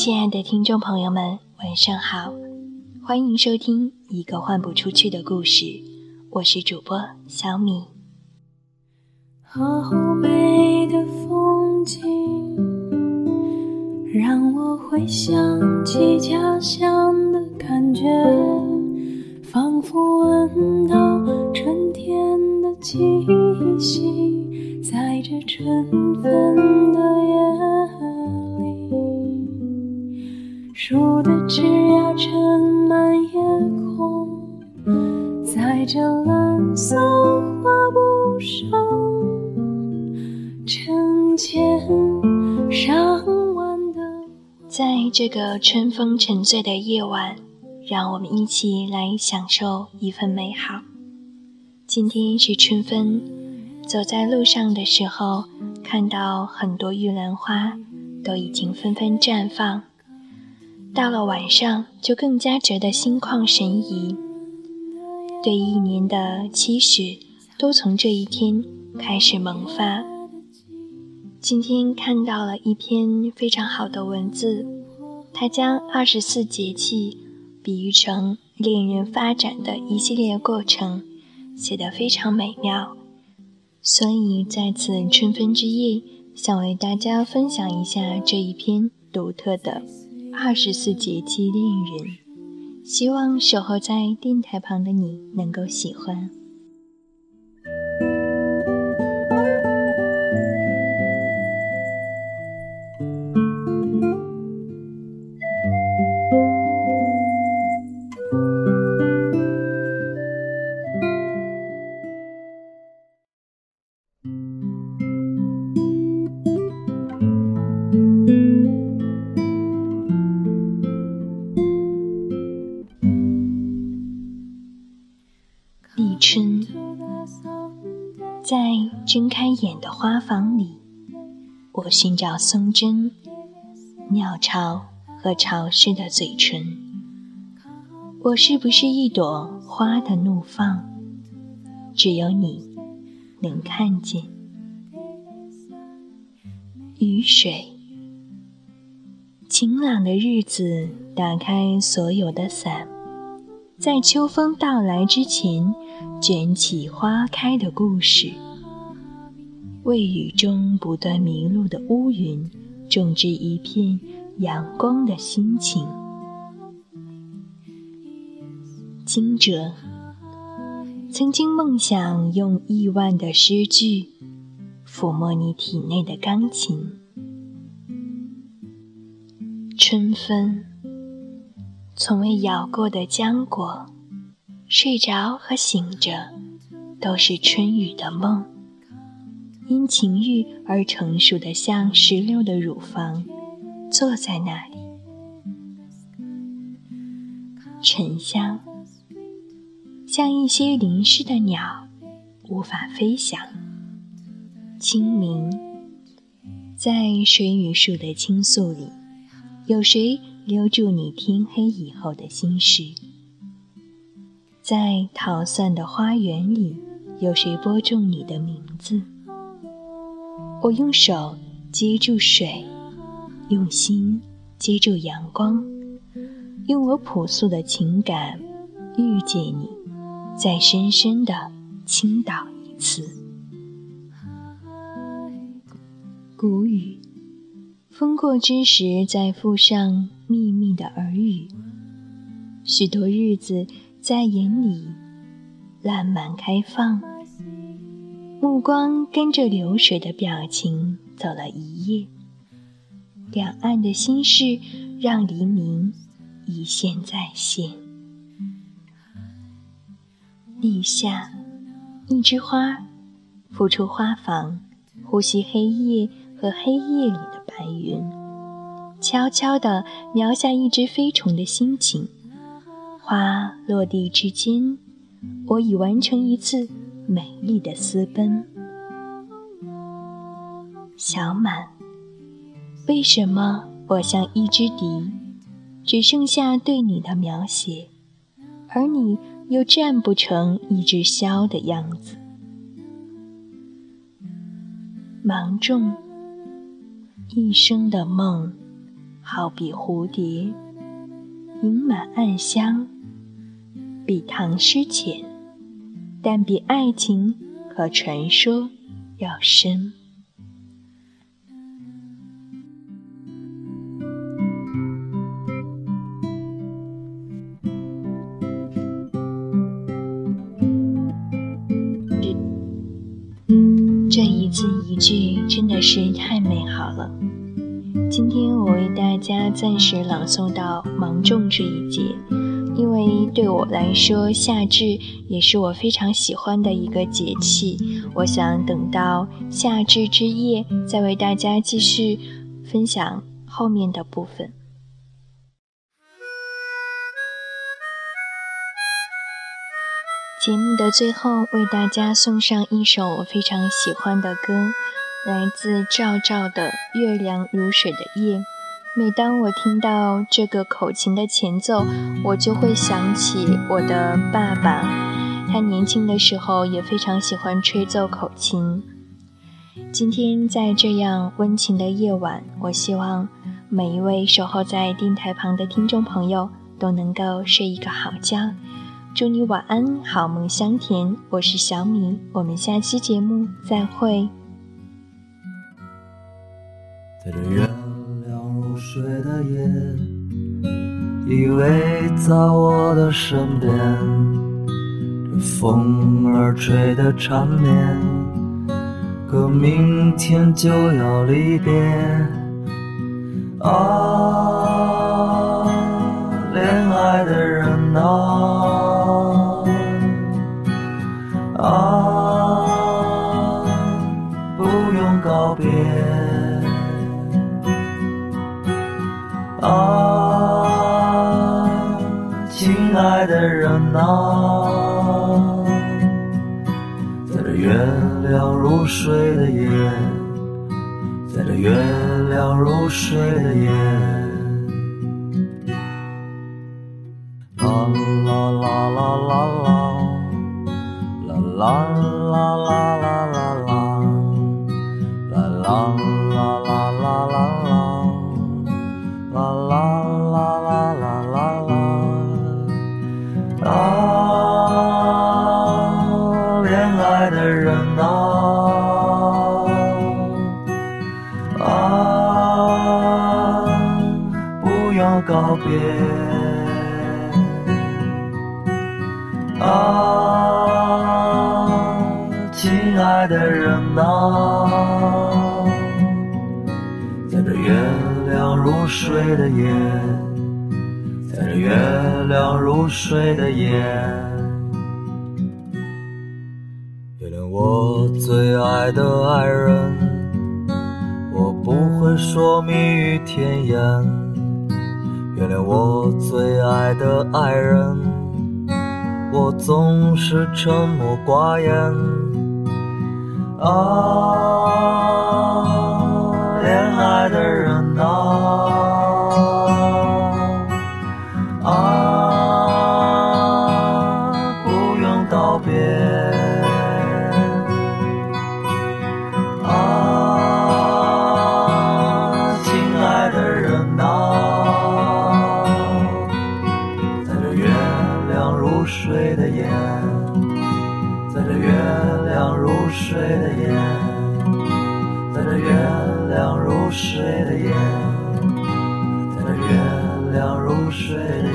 亲爱的听众朋友们，晚上好，欢迎收听一个换不出去的故事，我是主播小米。好美的风景，让我回想起家乡的感觉，仿佛闻到春天的气息，在这春分在这个春风沉醉的夜晚，让我们一起来享受一份美好。今天是春分，走在路上的时候，看到很多玉兰花都已经纷纷绽放。到了晚上，就更加觉得心旷神怡，对一年的期许都从这一天开始萌发。今天看到了一篇非常好的文字，它将二十四节气比喻成恋人发展的一系列过程，写得非常美妙。所以在此春分之夜，想为大家分享一下这一篇独特的。二十四节气恋人，希望守候在电台旁的你能够喜欢。眼的花房里，我寻找松针、鸟巢和潮湿的嘴唇。我是不是一朵花的怒放？只有你能看见。雨水，晴朗的日子，打开所有的伞。在秋风到来之前，卷起花开的故事，为雨中不断迷路的乌云种植一片阳光的心情。惊蛰，曾经梦想用亿万的诗句抚摸你体内的钢琴。春分。从未咬过的浆果，睡着和醒着，都是春雨的梦。因情欲而成熟的，像石榴的乳房，坐在那里。沉香，像一些淋湿的鸟，无法飞翔。清明，在水与树的倾诉里，有谁？留住你天黑以后的心事，在桃散的花园里，有谁播种你的名字？我用手接住水，用心接住阳光，用我朴素的情感遇见你，再深深的倾倒一次。谷雨，风过之时，再附上。秘密的耳语，许多日子在眼里烂漫开放，目光跟着流水的表情走了一夜，两岸的心事让黎明一现再现。立夏，一枝花浮出花房，呼吸黑夜和黑夜里的白云。悄悄地描下一只飞虫的心情，花落地之间，我已完成一次美丽的私奔。小满，为什么我像一只笛，只剩下对你的描写，而你又站不成一只箫的样子？芒种，一生的梦。好比蝴蝶，盈满暗香，比唐诗浅，但比爱情和传说要深。这一字一句真的是太美好了。今天我为大家暂时朗诵到芒种这一节，因为对我来说，夏至也是我非常喜欢的一个节气。我想等到夏至之夜，再为大家继续分享后面的部分。节目的最后，为大家送上一首我非常喜欢的歌，来自赵照的《月亮如水的夜》。每当我听到这个口琴的前奏，我就会想起我的爸爸，他年轻的时候也非常喜欢吹奏口琴。今天在这样温情的夜晚，我希望每一位守候在电台旁的听众朋友都能够睡一个好觉。祝你晚安，好梦香甜。我是小米，我们下期节目再会。在这月亮如水的夜，依偎在我的身边，这风儿吹得缠绵，可明天就要离别。啊，恋爱的人啊。啊，不用告别。啊，亲爱的人啊，在这月亮如水的夜，在这月亮如水的夜，啦啦啦啦啦。啦啦啦啦啦啦，啊。亲爱的人啊，在这月亮如水的夜，在这月亮如水的夜，原谅我最爱的爱人，我不会说蜜语甜言。原谅我最爱的爱人，我总是沉默寡言。啊，恋爱的人啊，月的夜在这月亮如水的夜在这月亮如水的